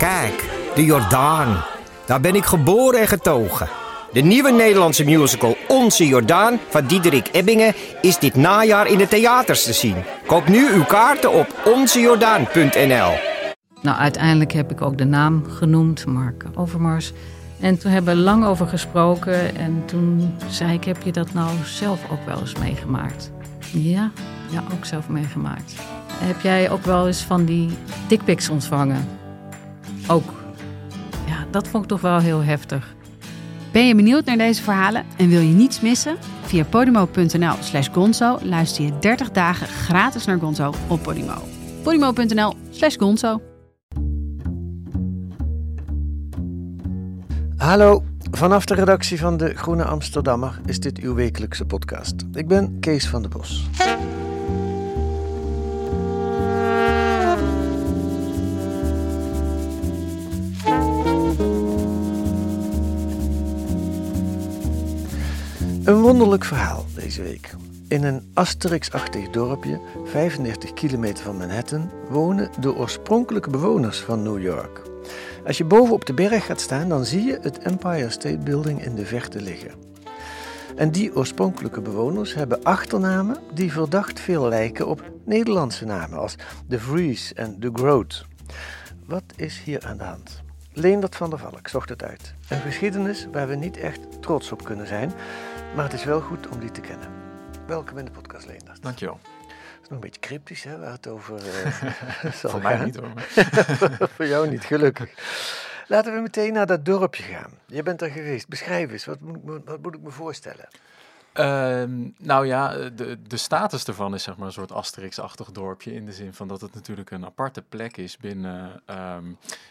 Kijk, de Jordaan. Daar ben ik geboren en getogen. De nieuwe Nederlandse musical Onze Jordaan van Diederik Ebbingen is dit najaar in de theaters te zien. Koop nu uw kaarten op onzejordaan.nl. Nou, uiteindelijk heb ik ook de naam genoemd, Mark Overmars. En toen hebben we lang over gesproken. En toen zei ik, heb je dat nou zelf ook wel eens meegemaakt? Ja, ja, ook zelf meegemaakt. Heb jij ook wel eens van die dickpics ontvangen? Ook. Ja, dat vond ik toch wel heel heftig. Ben je benieuwd naar deze verhalen en wil je niets missen? Via podimo.nl slash gonzo luister je 30 dagen gratis naar Gonzo op Podimo. podimo.nl slash gonzo Hallo, vanaf de redactie van de Groene Amsterdammer is dit uw wekelijkse podcast. Ik ben Kees van der Bos. Wonderlijk verhaal deze week. In een Asterix-achtig dorpje, 35 kilometer van Manhattan, wonen de oorspronkelijke bewoners van New York. Als je boven op de berg gaat staan, dan zie je het Empire State Building in de verte liggen. En die oorspronkelijke bewoners hebben achternamen die verdacht veel lijken op Nederlandse namen, als De Vries en De Groot. Wat is hier aan de hand? Leendert van der Valk zocht het uit. Een geschiedenis waar we niet echt trots op kunnen zijn, maar het is wel goed om die te kennen. Welkom in de podcast, Leendert. Dankjewel. Het is nog een beetje cryptisch, hè, waar het over uh, zal Voor gaan. mij niet hoor. Voor jou niet, gelukkig. Laten we meteen naar dat dorpje gaan. Je bent er geweest. Beschrijf eens, wat moet wat moet ik me voorstellen? Ehm, nou ja, de, de status ervan is zeg maar een soort Asterix-achtig dorpje. In de zin van dat het natuurlijk een aparte plek is binnen, ehm,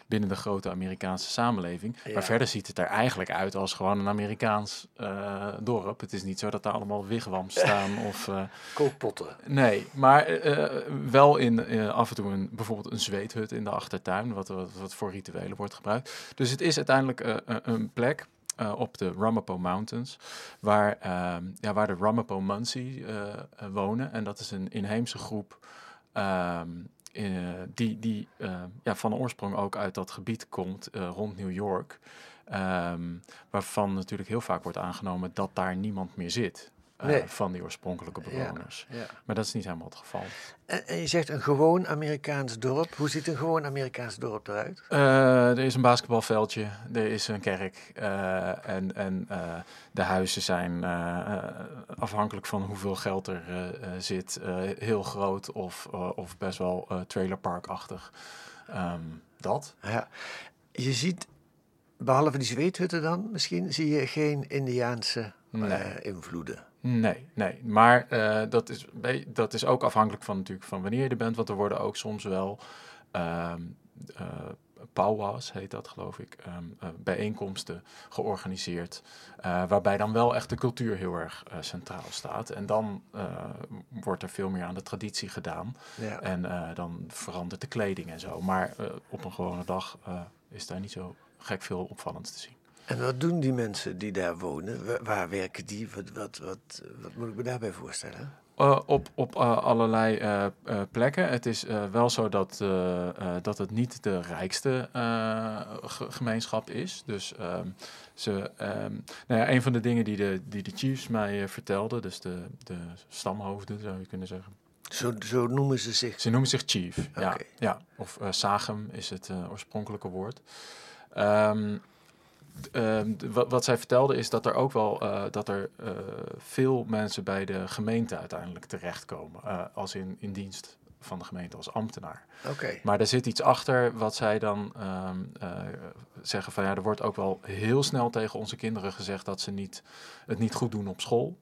binnen de grote Amerikaanse samenleving. Ja. Maar verder ziet het er eigenlijk uit als gewoon een Amerikaans eh, dorp. Het is niet zo dat daar allemaal wigwams staan of... eh, Kookpotten. Nee, maar eh, wel in af en toe een, bijvoorbeeld een zweethut in de achtertuin, wat, wat, wat voor rituelen wordt gebruikt. Dus het is uiteindelijk een plek eh, op de Ramapo Mountains, waar, ehm, ja, waar de Ramapo Munsee eh, eh, wonen. En dat is een inheemse groep ehm, eh, die, die ja, van oorsprong ook uit dat gebied komt rond New York. Ehm, waarvan natuurlijk heel vaak wordt aangenomen dat daar niemand meer zit. Eh, Nee. van die oorspronkelijke bewoners. Ja. Maar dat is niet helemaal het geval. En, en je zegt een gewoon Amerikaans dorp. Hoe ziet een gewoon Amerikaans dorp eruit? Eh, er is een basketbalveldje, er is een kerk eh, en, en de huizen zijn afhankelijk van hoeveel geld er zit, heel groot of, of best wel trailerparkachtig. Ehm, dat. Ja. Je ziet, behalve die zweethutten dan misschien, zie je geen Indiaanse Nee. invloeden. Nee, nee. Maar eh, dat, is, dat is ook afhankelijk van, natuurlijk van wanneer je er bent. Want er worden ook soms wel eh, powwows, heet dat geloof ik, ehm, eh, bijeenkomsten georganiseerd. waarbij dan wel echt de cultuur heel erg centraal staat. En dan wordt er veel meer aan de traditie gedaan. Ja. En dan verandert de kleding en zo. Maar op een gewone dag is daar niet zo gek veel opvallends te zien. En wat doen die mensen die daar wonen? Wa- Waar werken die? Wat, wat, wat, wat moet ik me daarbij voorstellen? Eh, op op eh, allerlei eh, plekken. Het is wel zo dat, dat het niet de rijkste ge- gemeenschap is. Dus ehm, ze, ehm, nou ja, een van de dingen die de, die de chiefs mij vertelden, dus de, de stamhoofden zou je kunnen zeggen. Zo, zo noemen ze zich. Ze noemen zich chief. Ja, ja. Of sagem is het oorspronkelijke woord. Ehm, ehm, wat, wat zij vertelde is dat er ook wel eh, dat er eh, veel mensen bij de gemeente uiteindelijk terechtkomen. eh, als in, in dienst van de gemeente als ambtenaar. Oké. Maar er zit iets achter wat zij dan ehm, eh, zeggen van ja, er wordt ook wel heel snel tegen onze kinderen gezegd dat ze niet, het niet goed doen op school.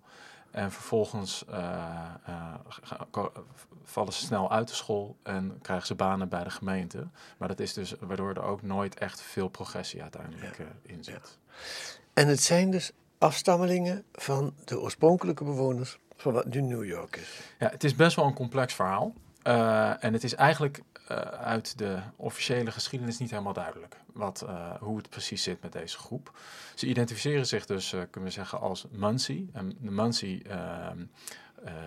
En vervolgens vallen ze snel uit de school en krijgen ze banen bij de gemeente. Maar dat is dus waardoor er ook nooit echt veel progressie uiteindelijk eh, in zit. En het zijn dus afstammelingen van de oorspronkelijke bewoners van wat nu New York is. Ja, het is best wel een complex verhaal. Eh, en het is eigenlijk eh, uit de officiële geschiedenis niet helemaal duidelijk wat, hoe het precies zit met deze groep. Ze identificeren zich dus, kunnen we zeggen, als Munsee. En de Munsee ehm, eh,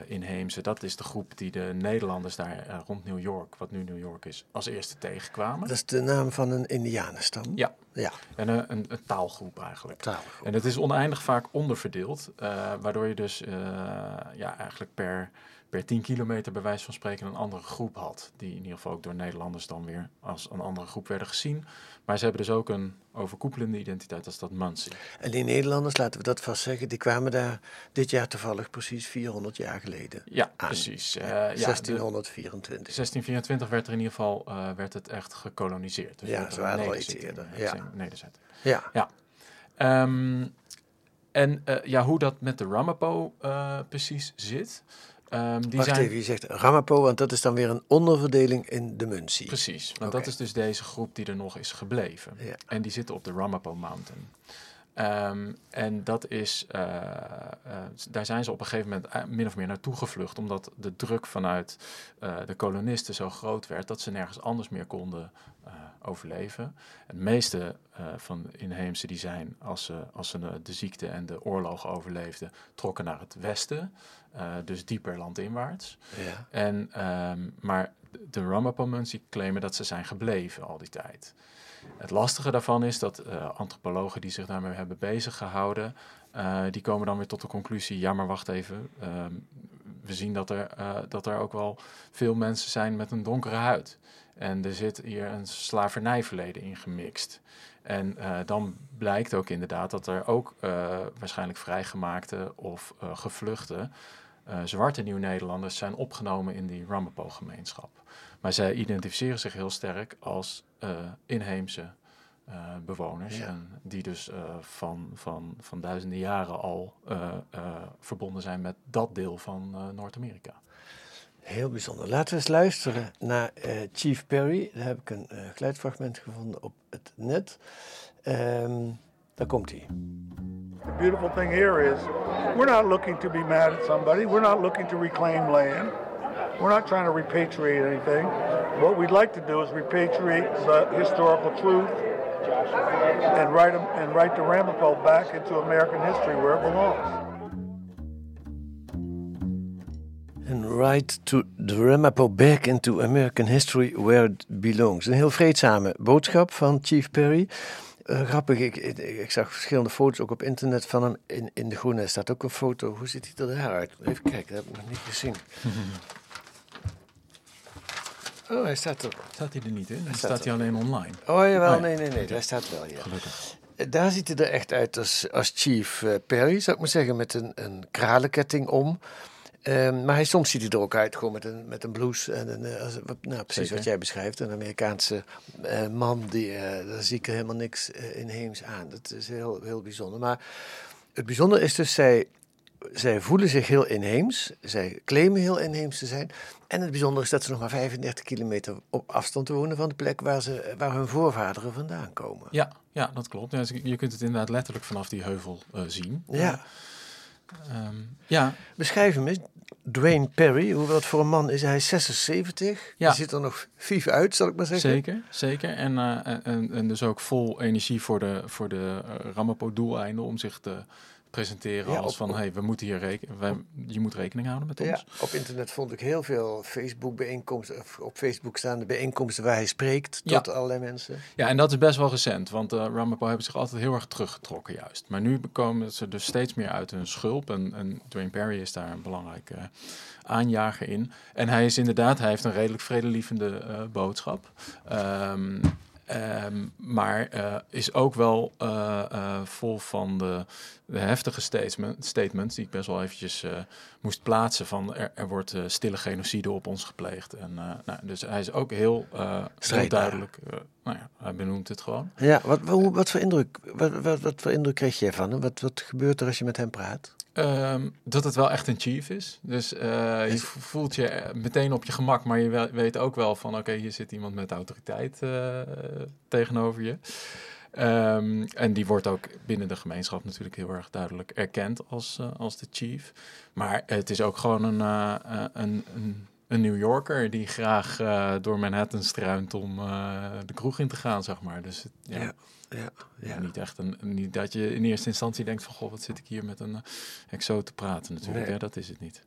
inheemse, dat is de groep die de Nederlanders daar eh, rond New York, wat nu New York is, als eerste tegenkwamen. Dat is de naam van een Indianenstam. Ja. Ja, En een, een, een taalgroep eigenlijk. taalgroep. En het is oneindig vaak onderverdeeld, eh, waardoor je dus eh, ja, eigenlijk per, per 10 kilometer bij wijze van spreken een andere groep had. Die in ieder geval ook door Nederlanders dan weer als een andere groep werden gezien. Maar ze hebben dus ook een overkoepelende identiteit, is dat Muncie. En die Nederlanders, laten we dat vast zeggen, die kwamen daar dit jaar toevallig precies 400 jaar geleden. Ja, aan. precies. Eh, Ja, ja, de- 1624. 1624 werd er in ieder geval eh, werd het echt gekoloniseerd. Dus Ja, ze waren een al iets eerder, ja. zijn nederzetting. Ja, Ehm, en eh, ja, hoe dat met de Ramapo precies zit. Ehm, die wacht zijn, even, je zegt Ramapo, want dat is dan weer een onderverdeling in de Muncie. Precies, want dat is dus deze groep die er nog is gebleven. Ja. En die zitten op de Ramapo Mountain. Ehm, en dat is, eh, eh, daar zijn ze op een gegeven moment eh, min of meer naartoe gevlucht, omdat de druk vanuit de kolonisten zo groot werd dat ze nergens anders meer konden overleven. Het meeste eh, van de inheemse die zijn, als ze, als ze de, de ziekte en de oorlog overleefden, trokken naar het westen, dus dieper landinwaarts. Ja. En, ehm, maar de Ramapo-Muncie claimen dat ze zijn gebleven al die tijd. Het lastige daarvan is dat eh, antropologen die zich daarmee hebben bezig gehouden, eh, die komen dan weer tot de conclusie, ja maar wacht even, ehm, we zien dat er, eh, dat er ook wel veel mensen zijn met een donkere huid. En er zit hier een slavernijverleden in gemixt. En dan blijkt ook inderdaad dat er ook waarschijnlijk vrijgemaakte of gevluchte eh, zwarte Nieuw-Nederlanders zijn opgenomen in die Ramapo-gemeenschap. Maar zij identificeren zich heel sterk als eh, inheemse eh, bewoners. Ja. En die dus eh, van, van, van duizenden jaren al eh, eh, verbonden zijn met dat deel van eh, Noord-Amerika. Heel bijzonder. Laten we eens luisteren naar eh, Chief Perry. Daar heb ik een eh, geluidfragment gevonden op het net. Ehm, daar komt hij. The beautiful thing here is we're not looking to be mad at somebody. We're not looking to reclaim land. We're not trying to repatriate anything. What we'd like to do is repatriate the historical truth and write, and write the Ramapo back into American history where it belongs. And right to the Ramapo back into American history where it belongs. Een heel vreedzame boodschap van Chief Perry. Eh, grappig, ik, ik, ik zag verschillende foto's ook op internet van hem. In, in de groene staat ook een foto. Hoe ziet hij er daaruit? Even kijken, dat heb ik nog niet gezien. Oh, hij staat er. Staat hij er niet in? Dan staat staat hij alleen online. Oh jawel, Oh ja. nee, nee, nee, hij staat wel, ja. Gelukkig. Eh, Daar ziet hij er echt uit als, als Chief eh, Perry, zou ik maar zeggen, met een, een kralenketting om. Ehm, maar hij, soms ziet hij er ook uit, gewoon met een, met een blouse en een, eh, wat- nou, precies Zeker. wat jij beschrijft. Een Amerikaanse eh, man, die, eh, daar zie ik er helemaal niks inheems aan. Dat is heel, heel bijzonder. Maar het bijzondere is dus, zij, zij voelen zich heel inheems. Zij claimen heel inheems te zijn. En het bijzondere is dat ze nog maar 35 kilometer op afstand wonen van de plek waar, ze, waar hun voorvaderen vandaan komen. Ja, ja, dat klopt. Ja, dus je kunt het inderdaad letterlijk vanaf die heuvel zien. Ja. Ehm, ja, Beschrijf hem eens. Dwayne Perry, hoe wat voor een man is hij? Hij is 76. Ja. Hij ziet er nog vief uit, zal ik maar zeggen. zeker. zeker. En, eh, en- en, dus ook vol energie voor de, voor de uh, Ramapo-doeleinden om zich te presenteren Ja, als op- van, hey, we moeten hier rekenen, wij, je moet rekening houden met ons. Ja, op internet vond ik heel veel Facebook-bijeenkomsten, of op Facebook staande bijeenkomsten waar hij spreekt Ja. tot allerlei mensen. Ja, en dat is best wel recent, want uh, Ramapo hebben zich altijd heel erg teruggetrokken juist. Maar nu komen ze dus steeds meer uit hun schulp en, en Dwayne Perry is daar een belangrijke uh, aanjager in. En hij is inderdaad, hij heeft een redelijk vredelievende uh, boodschap. Um, Um, maar uh, is ook wel uh, uh, vol van de, de heftige statement, statements die ik best wel eventjes moest plaatsen van er, er wordt stille genocide op ons gepleegd. En, nou, dus hij is ook heel, heel duidelijk, nou ja, hij benoemt het gewoon. Ja, wat, wat, wat, voor, indruk, wat, wat, wat voor indruk kreeg jij van hem? Wat, wat gebeurt er als je met hem praat? Um, dat het wel echt een chief is. Dus uh, je voelt je meteen op je gemak, maar je weet ook wel van oké, okay, hier zit iemand met autoriteit uh, tegenover je. Um, en die wordt ook binnen de gemeenschap natuurlijk heel erg duidelijk erkend als, uh, als de chief. Maar het is ook gewoon een, uh, een, een een New Yorker die graag uh, door Manhattan struint om de kroeg in te gaan, zeg maar. Dus ja. Ja, ja, ja. Niet echt een, niet dat je in eerste instantie denkt van, goh, wat zit ik hier met een exoot te praten natuurlijk. Nee. Dat is het niet.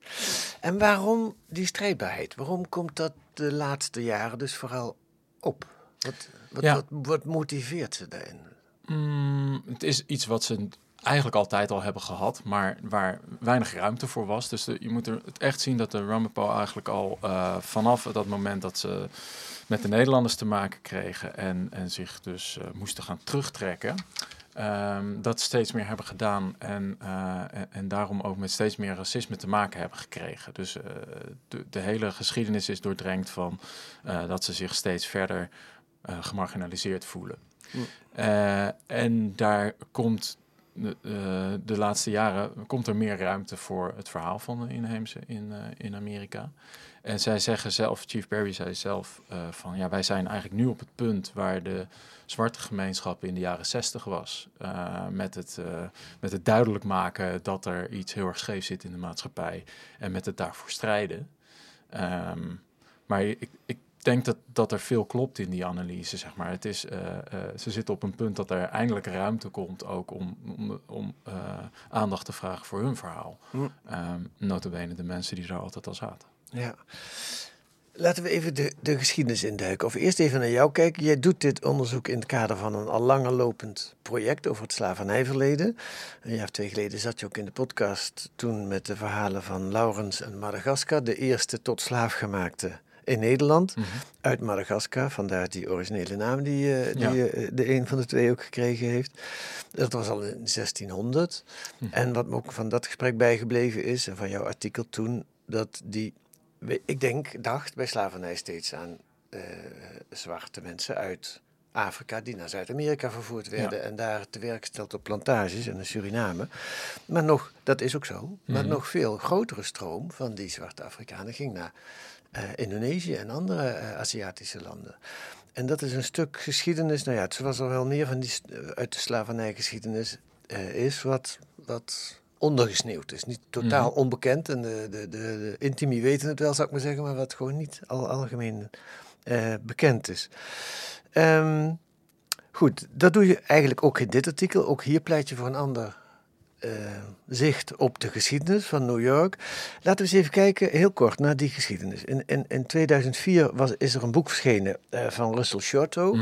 En waarom die strijdbaarheid? Waarom komt dat de laatste jaren dus vooral op? Wat, wat, Ja. wat, wat motiveert ze daarin? Mm, het is iets wat ze eigenlijk altijd al hebben gehad, maar waar weinig ruimte voor was. Dus de- je moet er het echt zien dat de Ramapo eigenlijk al eh, vanaf dat moment dat ze met de Nederlanders te maken kregen en, en zich dus eh, moesten gaan terugtrekken, ehm, dat steeds meer hebben gedaan en, eh, en, en daarom ook met steeds meer racisme te maken hebben gekregen. Dus eh, de, de hele geschiedenis is doordrenkt van eh, dat ze zich steeds verder eh, gemarginaliseerd voelen. Eh, en daar komt de, eh, de laatste jaren komt er meer ruimte voor het verhaal van de inheemse in, in Amerika. En zij zeggen zelf, Chief Berry zei zelf van ja, wij zijn eigenlijk nu op het punt waar de zwarte gemeenschap in de jaren zestig was. met, het, met het duidelijk maken dat er iets heel erg scheef zit in de maatschappij en met het daarvoor strijden. Ehm, maar ik, ik denk dat, dat er veel klopt in die analyse, zeg maar. Het is, eh, eh, ze zitten op een punt dat er eindelijk ruimte komt ook om, om, om eh, aandacht te vragen voor hun verhaal. Ehm notabene de mensen die er altijd al zaten. Ja. Laten we even de, de geschiedenis induiken. Of eerst even naar jou kijken. Jij doet dit onderzoek in het kader van een al langer lopend project over het slavernijverleden. Een jaar of twee geleden zat je ook in de podcast toen met de verhalen van Laurens en Madagaskar, de eerste tot slaaf gemaakte in Nederland. Uit Madagaskar, vandaar die originele naam die, eh, die eh, de een van de twee ook gekregen heeft. Dat was al in 1600. En wat me ook van dat gesprek bijgebleven is, en van jouw artikel toen, dat die, ik denk, dacht bij slavernij steeds aan eh, zwarte mensen uit Afrika die naar Zuid-Amerika vervoerd werden en daar te werk gesteld op plantages en in Suriname. Maar nog, dat is ook zo, maar nog veel grotere stroom van die zwarte Afrikanen ging naar Indonesië en andere eh, Aziatische landen. En dat is een stuk geschiedenis, nou ja, het was al wel meer van die, eh, uit de slavernijgeschiedenis eh, is, wat, wat ondergesneeuwd is. Niet totaal onbekend en de, de, de, de intimi weten het wel, zou ik maar zeggen, maar wat gewoon niet al algemeen eh, bekend is. Ehm, goed, dat doe je eigenlijk ook in dit artikel. Ook hier pleit je voor een ander eh, zicht op de geschiedenis van New York. Laten we eens even kijken, heel kort, naar die geschiedenis. In, in, in 2004 was, is er een boek verschenen eh, van Russell Shorto.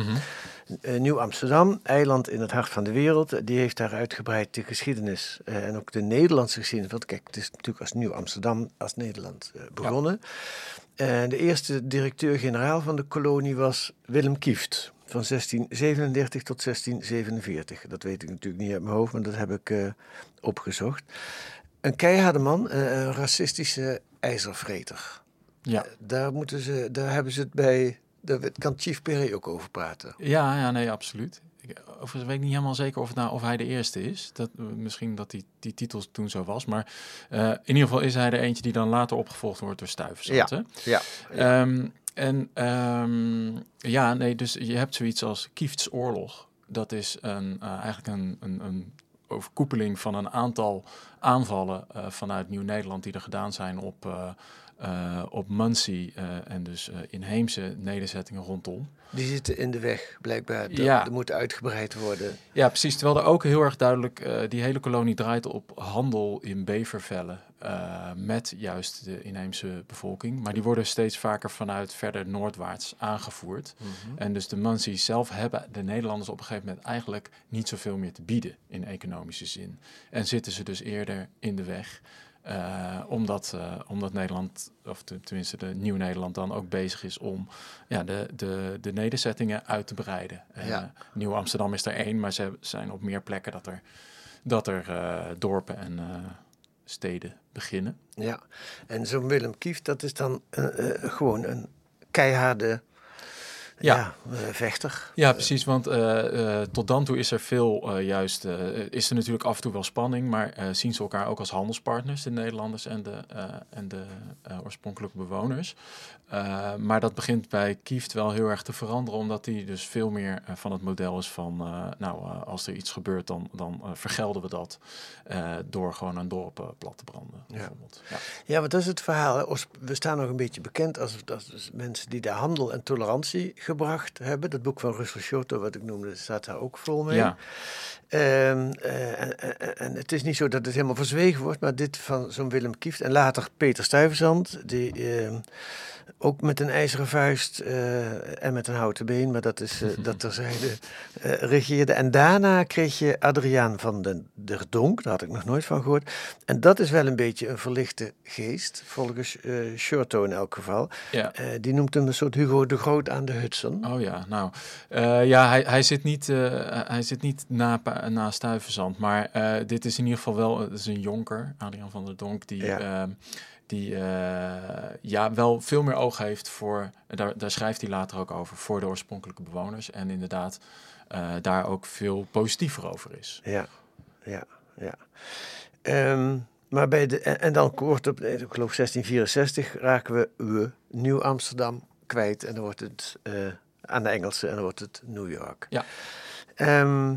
Eh, Nieuw Amsterdam, eiland in het hart van de wereld. Die heeft daar uitgebreid de geschiedenis en ook de Nederlandse geschiedenis. Want kijk, het is natuurlijk als Nieuw Amsterdam, als Nederland begonnen. En de eerste directeur-generaal van de kolonie was Willem Kieft. Van 1637 tot 1647. Dat weet ik natuurlijk niet uit mijn hoofd, maar dat heb ik eh, opgezocht. Een keiharde man, eh, een racistische ijzervreter. Ja. Daar, moeten ze, daar hebben ze het bij. Daar kan Chief Perry ook over praten. Ja, ja, nee, absoluut. Ik, overigens weet ik niet helemaal zeker of, nou, of hij de eerste is. Dat, eh, misschien dat die, die titels toen zo was. Maar eh, in ieder geval is hij er eentje die dan later opgevolgd wordt door Stuyvesant. Ja. hè? Ja. Ehm, en ehm, ja, nee, dus je hebt zoiets als Kiefts oorlog. Dat is een, eh, eigenlijk een, een, een overkoepeling van een aantal aanvallen eh, vanuit Nieuw-Nederland die er gedaan zijn op, eh op Muncie eh, en dus eh, inheemse nederzettingen rondom. Die zitten in de weg, blijkbaar. Dat, Ja. dat moet uitgebreid worden. Ja, precies. Terwijl er ook heel erg duidelijk, die hele kolonie draait op handel in bevervellen met juist de inheemse bevolking. Maar die worden steeds vaker vanuit verder noordwaarts aangevoerd. En dus de Muncies zelf hebben de Nederlanders op een gegeven moment eigenlijk niet zoveel meer te bieden in economische zin. En zitten ze dus eerder in de weg. Eh, omdat, eh, omdat Nederland, of te- tenminste de Nieuw-Nederland dan ook bezig is om ja, de, de, de nederzettingen uit te breiden. Ja. eh, Nieuw Amsterdam is er één, maar ze zijn op meer plekken dat er, dat er dorpen en steden beginnen. Ja. En zo'n Willem Kieft, dat is dan gewoon een keiharde ja. Ja. eh, vechter. Ja, precies. Want eh, eh, tot dan toe is er veel juist. is er natuurlijk af en toe wel spanning. Maar zien ze elkaar ook als handelspartners, de Nederlanders en de, en de oorspronkelijke bewoners. Maar dat begint bij Kieft wel heel erg te veranderen. Omdat hij dus veel meer van het model is van. nou, als er iets gebeurt, dan, dan vergelden we dat. door gewoon een dorp plat te branden. Bijvoorbeeld. Ja. Ja, want dat is het verhaal. hè. We staan nog een beetje bekend als, als mensen die de handel en tolerantie gebracht hebben. Dat boek van Russell Schoto, wat ik noemde, staat daar ook vol mee. Ja. Ehm, eh, en, en- en het is niet zo dat het helemaal verzwegen wordt, maar dit van zo'n Willem Kieft en later Peter Stuyvesant, die ehm, ook met een ijzeren vuist eh, en met een houten been, maar dat is eh, dat terzijde, eh regeerde. En daarna kreeg je Adriaan van den der Donk, daar had ik nog nooit van gehoord. En dat is wel een beetje een verlichte geest, volgens eh Shorto in elk geval. Ja. Die noemt hem een soort Hugo de Groot aan de Hudson. Oh ja, nou. ja, hij, hij zit niet, hij zit niet na, na Stuyvesant. Maar dit is in ieder geval wel het is een jonker, Adriaan van der Donk, die, Ja. Die eh, ja, wel veel meer oog heeft voor, daar, daar schrijft hij later ook over, voor de oorspronkelijke bewoners. En inderdaad eh, daar ook veel positiever over is. Ja, ja, ja. Ehm, maar bij de, en, en dan kort op, eh, ik geloof 1664, raken we, we Nieuw Amsterdam kwijt. En dan wordt het aan de Engelse en dan wordt het New York. Ja. Ehm,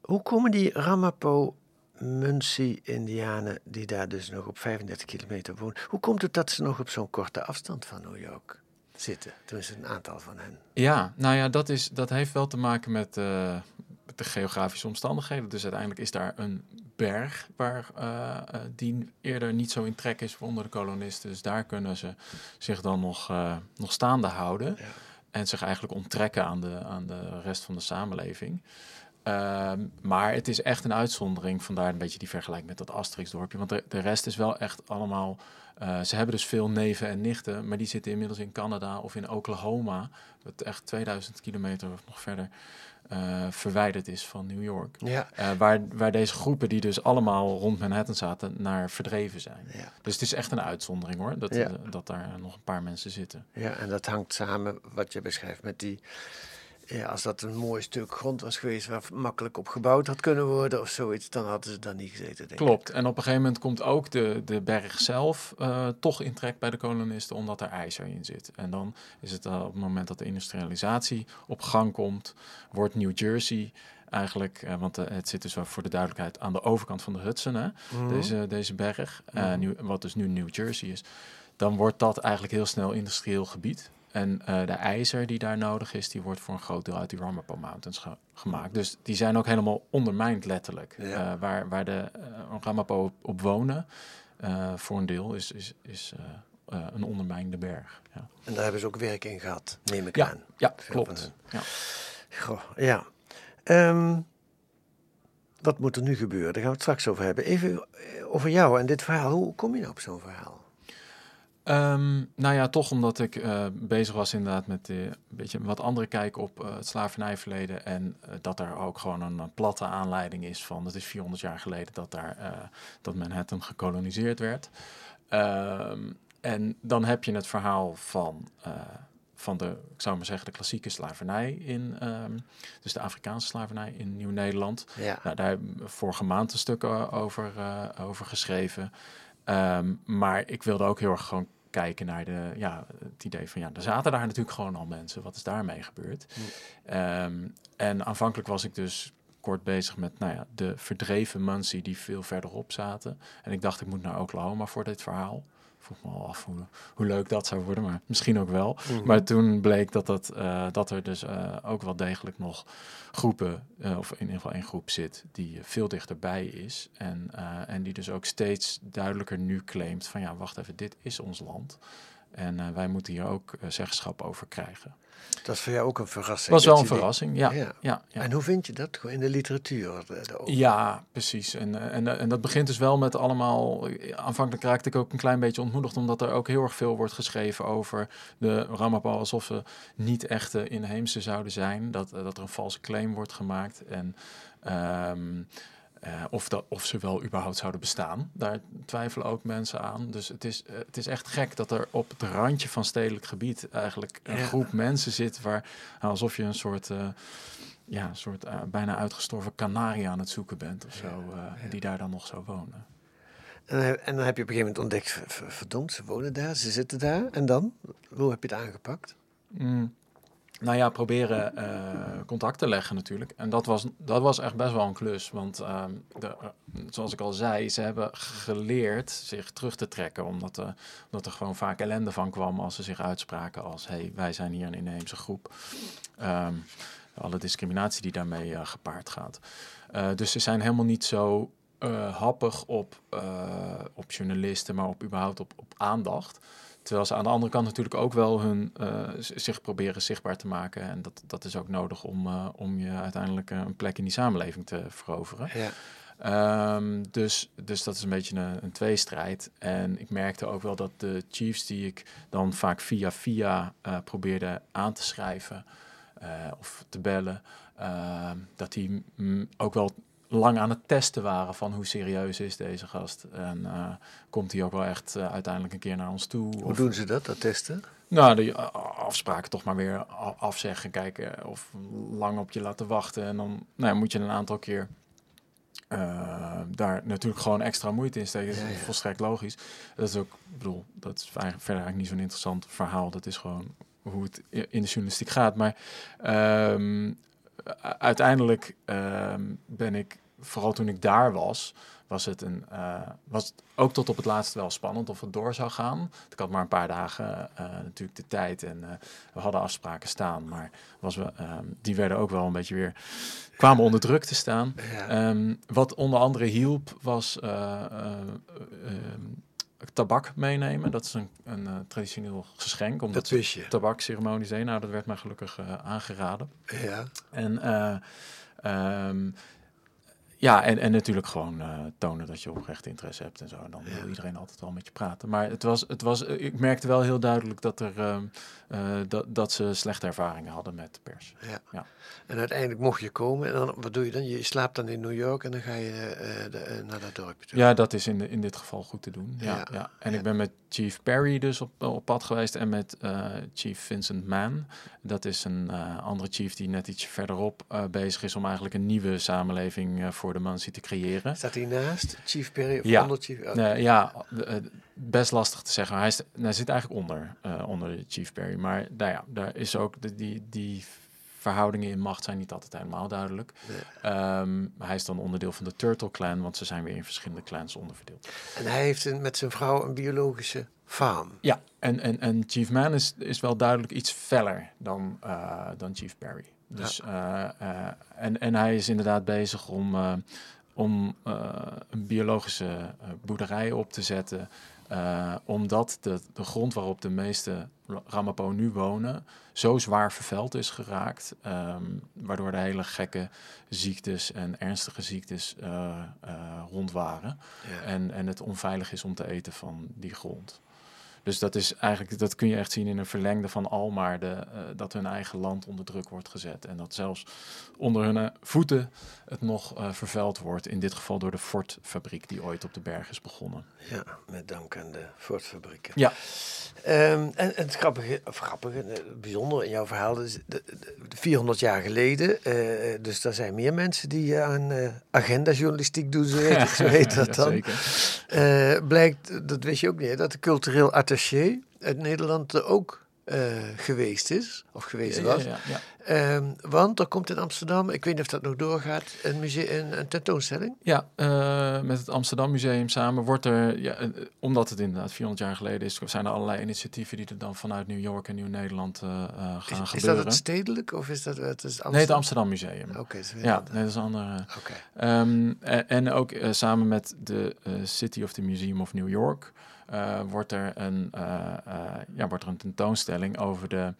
hoe komen die Ramapo Muncie-Indianen, die daar dus nog op 35 kilometer wonen, hoe komt het dat ze nog op zo'n korte afstand van New York zitten? Tenminste, een aantal van hen. Ja, nou ja, dat, is, dat heeft wel te maken met eh, de geografische omstandigheden. Dus uiteindelijk is daar een berg waar eh, eh, die eerder niet zo in trek is onder de kolonisten. Dus daar kunnen ze zich dan nog, nog staande houden. Ja. En zich eigenlijk onttrekken aan de, aan de rest van de samenleving. Ehm, maar het is echt een uitzondering, vandaar een beetje die vergelijking met dat Asterix-dorpje. Want de, de rest is wel echt allemaal... eh, ze hebben dus veel neven en nichten, maar die zitten inmiddels in Canada of in Oklahoma. Wat echt 2000 kilometer of nog verder eh, verwijderd is van New York. Ja. Eh, waar, waar deze groepen, die dus allemaal rond Manhattan zaten, naar verdreven zijn. Ja. Dus het is echt een uitzondering hoor, dat, Ja. dat daar nog een paar mensen zitten. Ja, en dat hangt samen, wat je beschrijft, met die... Ja, als dat een mooi stuk grond was geweest waar makkelijk op gebouwd had kunnen worden of zoiets, dan hadden ze daar niet gezeten, denk ik. Klopt. En op een gegeven moment komt ook de, de berg zelf eh, toch in trek bij de kolonisten, omdat er ijzer in zit. En dan is het eh, op het moment dat de industrialisatie op gang komt, wordt New Jersey eigenlijk, eh, want het zit dus voor de duidelijkheid aan de overkant van de Hudson, hè, Mhm. deze, deze berg, Mhm. nu, wat dus nu New Jersey is. Dan wordt dat eigenlijk heel snel industrieel gebied. En eh, de ijzer die daar nodig is, die wordt voor een groot deel uit die Ramapo Mountains ge- gemaakt. Dus die zijn ook helemaal ondermijnd letterlijk. Ja. Eh, waar, waar de eh, Ramapo op, op wonen, voor een deel, is, is, is een ondermijnde berg. Ja, En daar hebben ze ook werk in gehad, neem ik ja, aan. ja Veel klopt. Ja. Goh, ja. Ehm, wat moet er nu gebeuren? Daar gaan we het straks over hebben. Even over jou en dit verhaal. Hoe kom je nou op zo'n verhaal? Ehm, nou ja, toch omdat ik eh, bezig was inderdaad met eh, een beetje wat andere kijk op eh, het slavernijverleden. En dat er ook gewoon een, platte aanleiding is van, dat is 400 jaar geleden dat daar dat Manhattan gekoloniseerd werd. Ehm, en dan heb je het verhaal van, van de, ik zou maar zeggen, de klassieke slavernij in, ehm, dus de Afrikaanse slavernij in Nieuw-Nederland. Ja. Nou, daar hebben we vorige maand een stuk over, over geschreven. Ehm, maar ik wilde ook heel erg gewoon kijken naar de, ja, het idee van ja, er zaten daar natuurlijk gewoon al mensen. Wat is daarmee gebeurd? Ehm, en aanvankelijk was ik dus kort bezig met nou ja, de verdreven Muncie die veel verderop zaten. En ik dacht, ik moet naar Oklahoma voor dit verhaal. Vroeg me al af hoe, hoe leuk dat zou worden, maar misschien ook wel. Mhm. Maar toen bleek dat, dat, eh, dat er dus eh, ook wel degelijk nog groepen, eh, of in ieder geval één groep zit, die veel dichterbij is. En, en die dus ook steeds duidelijker nu claimt van ja, wacht even, dit is ons land. En eh, wij moeten hier ook eh, zeggenschap over krijgen. Dat is voor jou ook een verrassing. was wel een verrassing, ja. Ja. ja. ja, En hoe vind je dat gewoon in de literatuur? de- Ja, precies. En, eh, en, eh, en dat begint dus wel met allemaal. eh, Aanvankelijk raakte ik ook een klein beetje ontmoedigd, omdat er ook heel erg veel wordt geschreven over de Ramapo alsof ze niet echte inheemse zouden zijn. Dat, eh, dat er een valse claim wordt gemaakt. En, ehm, eh, of, dat, of ze wel überhaupt zouden bestaan. Daar twijfelen ook mensen aan. Dus het is, eh, het is echt gek dat er op het randje van stedelijk gebied eigenlijk een Ja. groep mensen zit waar alsof je een soort, eh, ja, een soort bijna uitgestorven kanarie aan het zoeken bent of zo, die daar dan nog zou wonen. En, dan heb- en dan heb je op een gegeven moment ontdekt, verdomd, ze wonen daar, ze zitten daar. En dan? Hoe heb je het aangepakt? Mm. Nou ja, proberen eh, contact te leggen natuurlijk. En dat was, dat was echt best wel een klus. Want ehm, de, eh, zoals ik al zei, ze hebben geleerd zich terug te trekken. Omdat, eh, omdat er gewoon vaak ellende van kwam als ze zich uitspraken als... hey, wij zijn hier een inheemse groep. Ehm, alle discriminatie die daarmee gepaard gaat. Dus ze zijn helemaal niet zo happig op, op journalisten, maar op überhaupt op, op aandacht. Terwijl ze aan de andere kant natuurlijk ook wel hun, eh, zich proberen zichtbaar te maken. En dat, dat is ook nodig om, eh, om je uiteindelijk eh, een plek in die samenleving te veroveren. Ja. Ehm, dus, dus dat is een beetje een, een tweestrijd. En ik merkte ook wel dat de chiefs die ik dan vaak via via probeerde aan te schrijven of te bellen, ehm, dat die mm, ook wel lang aan het testen waren van hoe serieus is deze gast. En eh, komt hij ook wel echt eh, uiteindelijk een keer naar ons toe? Hoe Of- doen ze dat, dat testen? nou, de uh, afspraken toch maar weer afzeggen, kijken of lang op je laten wachten. En dan nou ja, moet je een aantal keer eh, daar natuurlijk gewoon extra moeite in steken. Dat is Ja, ja. volstrekt logisch. Dat is ook, ik bedoel, dat is eigenlijk verder eigenlijk niet zo'n interessant verhaal. Dat is gewoon hoe het in de journalistiek gaat. Maar ehm, u- uiteindelijk ehm, ben ik, vooral toen ik daar was, was het, een, eh, was het ook tot op het laatst wel spannend of het door zou gaan. Ik had maar een paar dagen eh, natuurlijk de tijd en eh, we hadden afspraken staan. Maar was we, ehm, die werden ook wel een beetje weer, kwamen onder druk te staan. Ja. Ehm, wat onder andere hielp was tabak meenemen. Dat is een, een eh, traditioneel geschenk. Omdat dat wist je. tabakceremonies. Nou, dat werd mij gelukkig eh, aangeraden. Ja. En, eh, ehm, ja, en, en natuurlijk gewoon eh, tonen dat je oprecht interesse hebt en zo. En dan wil iedereen altijd wel met je praten. Maar het was, het was, eh, ik merkte wel heel duidelijk dat, er, ehm, eh, dat, dat ze slechte ervaringen hadden met de pers. Ja. Ja. En uiteindelijk mocht je komen. En dan, wat doe je dan? Je slaapt dan in New York en dan ga je de- naar dat dorpje toe. Ja, dat is in, de, in dit geval goed te doen. Ja, Ja. ja. En ik ben met Chief Perry dus op, op pad geweest en met Chief Vincent Mann. Dat is een andere chief die net iets verderop bezig is om eigenlijk een nieuwe samenleving voor de Mansi te creëren. Staat hij naast Chief Perry of Ja. onder Chief? Oh, ja, eh, best lastig te zeggen. Hij, is, hij zit eigenlijk onder, eh, onder de Chief Perry. Maar nou ja, daar is ook de, die, die verhoudingen in macht zijn niet altijd helemaal duidelijk. Ehm, hij is dan onderdeel van de Turtle Clan, want ze zijn weer in verschillende clans onderverdeeld. En hij heeft een- met zijn vrouw een biologische farm. Ja, en, en, en Chief Man is, is wel duidelijk iets feller dan, eh, dan Chief Perry. Dus, eh, eh, en, en hij is inderdaad bezig om, eh, om een biologische boerderij op te zetten. omdat de, de grond waarop de meeste Ra- Ramapo nu wonen zo zwaar vervuild is geraakt. ehm, waardoor er hele gekke ziektes en ernstige ziektes rond waren. Ja. En, en het onveilig is om te eten van die grond. Dus dat is eigenlijk, dat kun je echt zien in een verlengde van Almaar, de, eh, dat hun eigen land onder druk wordt gezet. En dat zelfs onder hun eh, voeten het nog eh, vervuild wordt. In dit geval door de Ford-fabriek die ooit op de berg is begonnen. Ja, met dank aan de Ford-fabrieken. Ja. Ehm, en, en het grappige, of grappige, bijzonder in jouw verhaal, is de, de- de 400 jaar geleden, dus daar zijn meer mensen die aan agenda-journalistiek doen, zo heet, zo heet dat dan. Zeker. Blijkt, dat wist je ook niet, dat de cultureel attaché uit Nederland er ook eh, geweest is, of geweest Ja, was. ja, ja. Ehm, want er komt in Amsterdam, ik weet niet of dat nog doorgaat, een, museum, een, een tentoonstelling. Ja, eh, met het Amsterdam Museum samen wordt er, ja, eh, omdat het inderdaad 400 jaar geleden is, zijn er allerlei initiatieven die er dan vanuit New York en Nieuw-Nederland gaan Is, is dat gebeuren. het stedelijk of is dat het is Nee, het Amsterdam Museum. Oké, Ja, nee, dat is een andere. Oké. Ehm, en, en ook samen met de City of the Museum of New York eh, wordt, er een, eh, eh, ja, wordt er een tentoonstelling over de.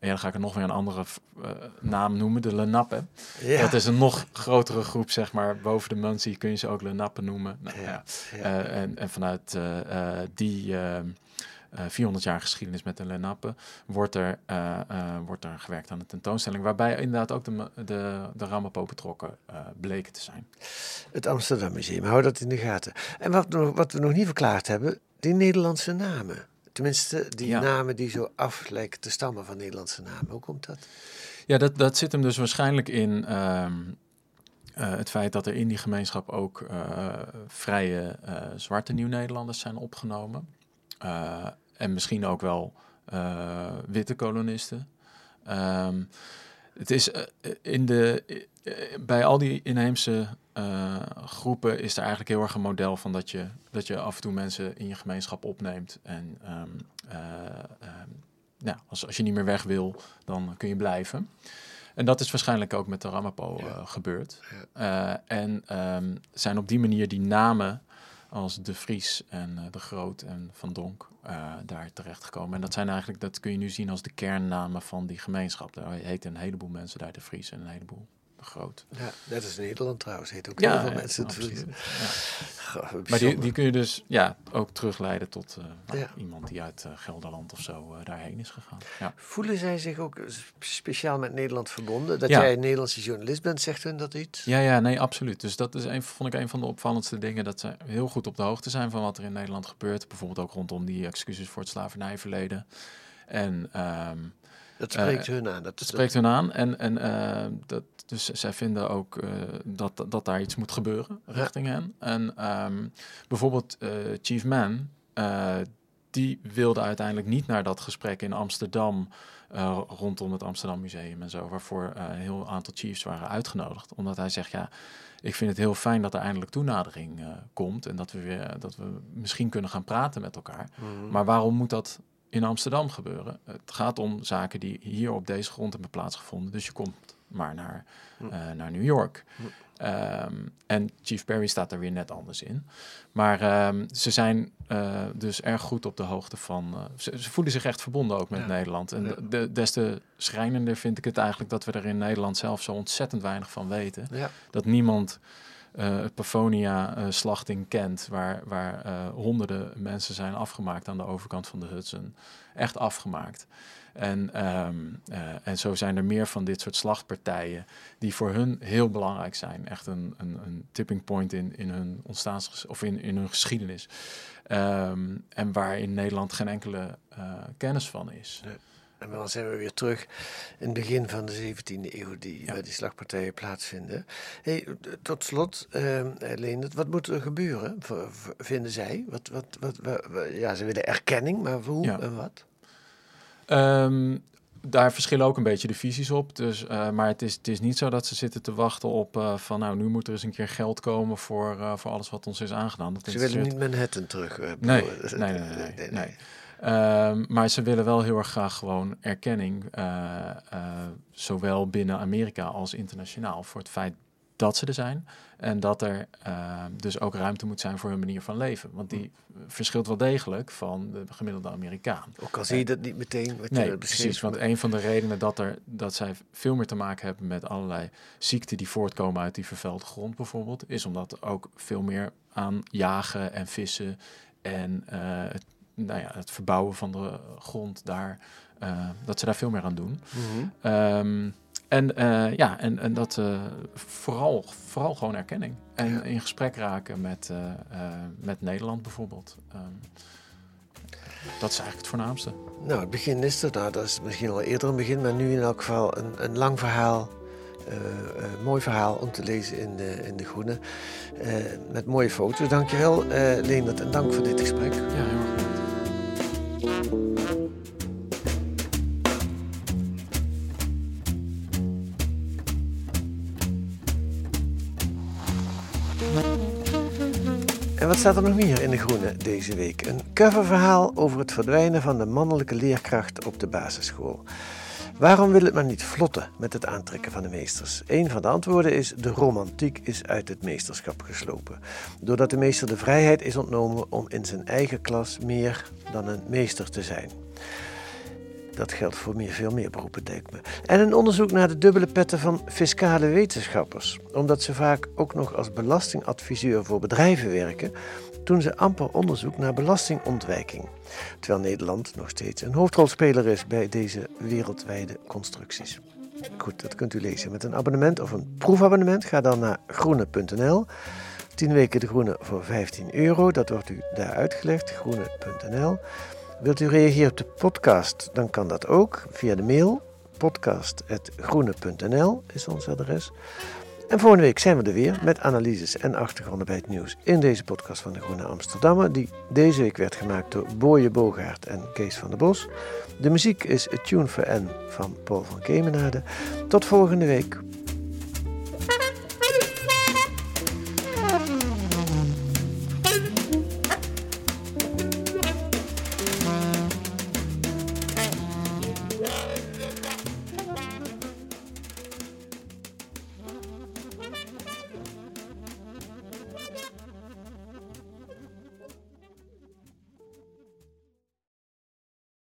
Ja, dan ga ik er nog weer een andere naam noemen, de Lenappen. Ja. Dat is een nog grotere groep, zeg maar. Boven de Muncie kun je ze ook Lenappen noemen. Nou, Ja, en, en vanuit die, eh, eh, 400 jaar geschiedenis met de Lenappen, wordt er, wordt er gewerkt aan de tentoonstelling. Waarbij inderdaad ook de, de, de Ramapo betrokken bleken te zijn. Het Amsterdam Museum, hou dat in de gaten. En wat, wat we nog niet verklaard hebben, die Nederlandse namen. Tenminste, die Ja. namen die zo af lijken te stammen van Nederlandse namen. Hoe komt dat? Ja, dat, dat zit hem dus waarschijnlijk in ehm, eh, het feit dat er in die gemeenschap ook eh, vrije eh, zwarte Nieuw-Nederlanders zijn opgenomen. En misschien ook wel witte kolonisten. Ehm, het is in de, bij al die inheemse eh, groepen is er eigenlijk heel erg een model van dat je, dat je af en toe mensen in je gemeenschap opneemt. En ehm, eh, ehm, ja, als, als je niet meer weg wil, dan kun je blijven. En dat is waarschijnlijk ook met de Ramapo eh, gebeurd. En ehm, zijn op die manier die namen als De Vries en De Groot en Van Donk daar terechtgekomen. En dat zijn eigenlijk, dat kun je nu zien als de kernnamen van die gemeenschap. Daar heten een heleboel mensen daar De Vries en een heleboel Groot. Ja, net als Nederland trouwens, heet ook heel veel mensen. het. Ja. Maar die, die kun je dus ja, ook terugleiden tot eh, nou, Ja. iemand die uit eh, Gelderland of zo eh, daarheen is gegaan. Ja. Voelen zij zich ook speciaal met Nederland verbonden? Dat Ja. jij een Nederlandse journalist bent, zegt hun dat iets? Ja, ja, nee, absoluut. Dus dat is een, vond ik een van de opvallendste dingen. Dat ze heel goed op de hoogte zijn van wat er in Nederland gebeurt. Bijvoorbeeld ook rondom die excuses voor het slavernijverleden. En ehm, Dat spreekt Eh, hun aan. Dat, dat spreekt hun aan. En, en eh, dat, dus zij vinden ook eh, dat, dat daar iets moet gebeuren richting hen. En ehm, bijvoorbeeld Chief Man, die wilde uiteindelijk niet naar dat gesprek in Amsterdam rondom het Amsterdam Museum en zo, waarvoor een heel aantal chiefs waren uitgenodigd. Omdat hij zegt, ja, ik vind het heel fijn dat er eindelijk toenadering komt en dat we weer dat we misschien kunnen gaan praten met elkaar. Mhm. Maar waarom moet dat in Amsterdam gebeuren? Het gaat om zaken die hier op deze grond hebben plaatsgevonden. Dus je komt maar naar, eh, naar New York. Ehm, en Chief Perry staat daar weer net anders in. Maar ehm, ze zijn eh, dus erg goed op de hoogte van. eh, ze, ze voelen zich echt verbonden ook met Ja. Nederland. En Ja. de, des te schrijnender vind ik het eigenlijk dat we er in Nederland zelf zo ontzettend weinig van weten Ja, dat niemand het Pafonia-slachting kent, waar, waar eh, honderden mensen zijn afgemaakt aan de overkant van de Hudson. Echt afgemaakt. En, ehm, eh, en zo zijn er meer van dit soort slachtpartijen die voor hun heel belangrijk zijn. Echt een, een, een tipping point in, in hun ontstaans of in, in hun geschiedenis. Ehm, en waar in Nederland geen enkele eh, kennis van is. En dan zijn we weer terug in het begin van de 17e eeuw, die, Ja. waar die slagpartijen plaatsvinden. Hey, tot slot, eh Leendert, wat moet er gebeuren, vinden zij? Wat, wat, wat, wa- wa- ja, ze willen erkenning, maar hoe Ja. en wat? Ehm, daar verschillen ook een beetje de visies op. Dus, eh, maar het is, het is niet zo dat ze zitten te wachten op eh, van nou, nu moet er eens een keer geld komen voor, eh, voor alles wat ons is aangedaan. Dat Ze willen niet Manhattan terug. Nee, bedoel- nee, nee, nee, nee, Ehm, maar ze willen wel heel erg graag gewoon erkenning, eh, eh, zowel binnen Amerika als internationaal, voor het feit dat ze er zijn. En dat er eh, dus ook ruimte moet zijn voor hun manier van leven. Want die verschilt wel degelijk van de gemiddelde Amerikaan. Ook al zie je dat niet meteen, wat Nee, precies. Want een van de redenen dat, er, dat zij veel meer te maken hebben met allerlei ziekten die voortkomen uit die vervuilde grond bijvoorbeeld, is omdat er ook veel meer aan jagen en vissen en het, nou ja, het verbouwen van de grond daar, eh, dat ze daar veel meer aan doen. Mhm. Ehm, en ja, ja, en, en dat eh, vooral, vooral gewoon erkenning. En Ja. in gesprek raken met, eh, eh, met Nederland bijvoorbeeld. Ehm, dat is eigenlijk het voornaamste. Nou, het begin is er. Nou, dat is misschien al eerder een begin, maar nu in elk geval een, een lang verhaal. eh, eh, mooi verhaal om te lezen in de, in de Groene. eh, met mooie foto's. Dankjewel, eh Leendert, en dank voor dit gesprek. Ja, heel erg staat er nog meer in de Groene deze week? Een coververhaal over het verdwijnen van de mannelijke leerkracht op de basisschool. Waarom wil het maar niet vlotten met het aantrekken van de meesters? Een van de antwoorden is: de romantiek is uit het meesterschap geslopen. Doordat de meester de vrijheid is ontnomen om in zijn eigen klas meer dan een meester te zijn. Dat geldt voor meer, veel meer beroepen, denk me. En een onderzoek naar de dubbele petten van fiscale wetenschappers. Omdat ze vaak ook nog als belastingadviseur voor bedrijven werken, doen ze amper onderzoek naar belastingontwijking. Terwijl Nederland nog steeds een hoofdrolspeler is bij deze wereldwijde constructies. Goed, dat kunt u lezen met een abonnement of een proefabonnement. Ga dan naar groene.nl. 10 weken de groene voor 15 euro. Dat wordt u daar uitgelegd. Groene.nl. Wilt u reageren op de podcast? Dan kan dat ook via de mail. Podcast.groene.nl is ons adres. En volgende week zijn we er weer met analyses en achtergronden bij het nieuws in deze podcast van de Groene Amsterdammer, die deze week werd gemaakt door Boje Bogaert en Kees van der Bos. De muziek is A Tune for N van Paul van Kemenade. Tot volgende week.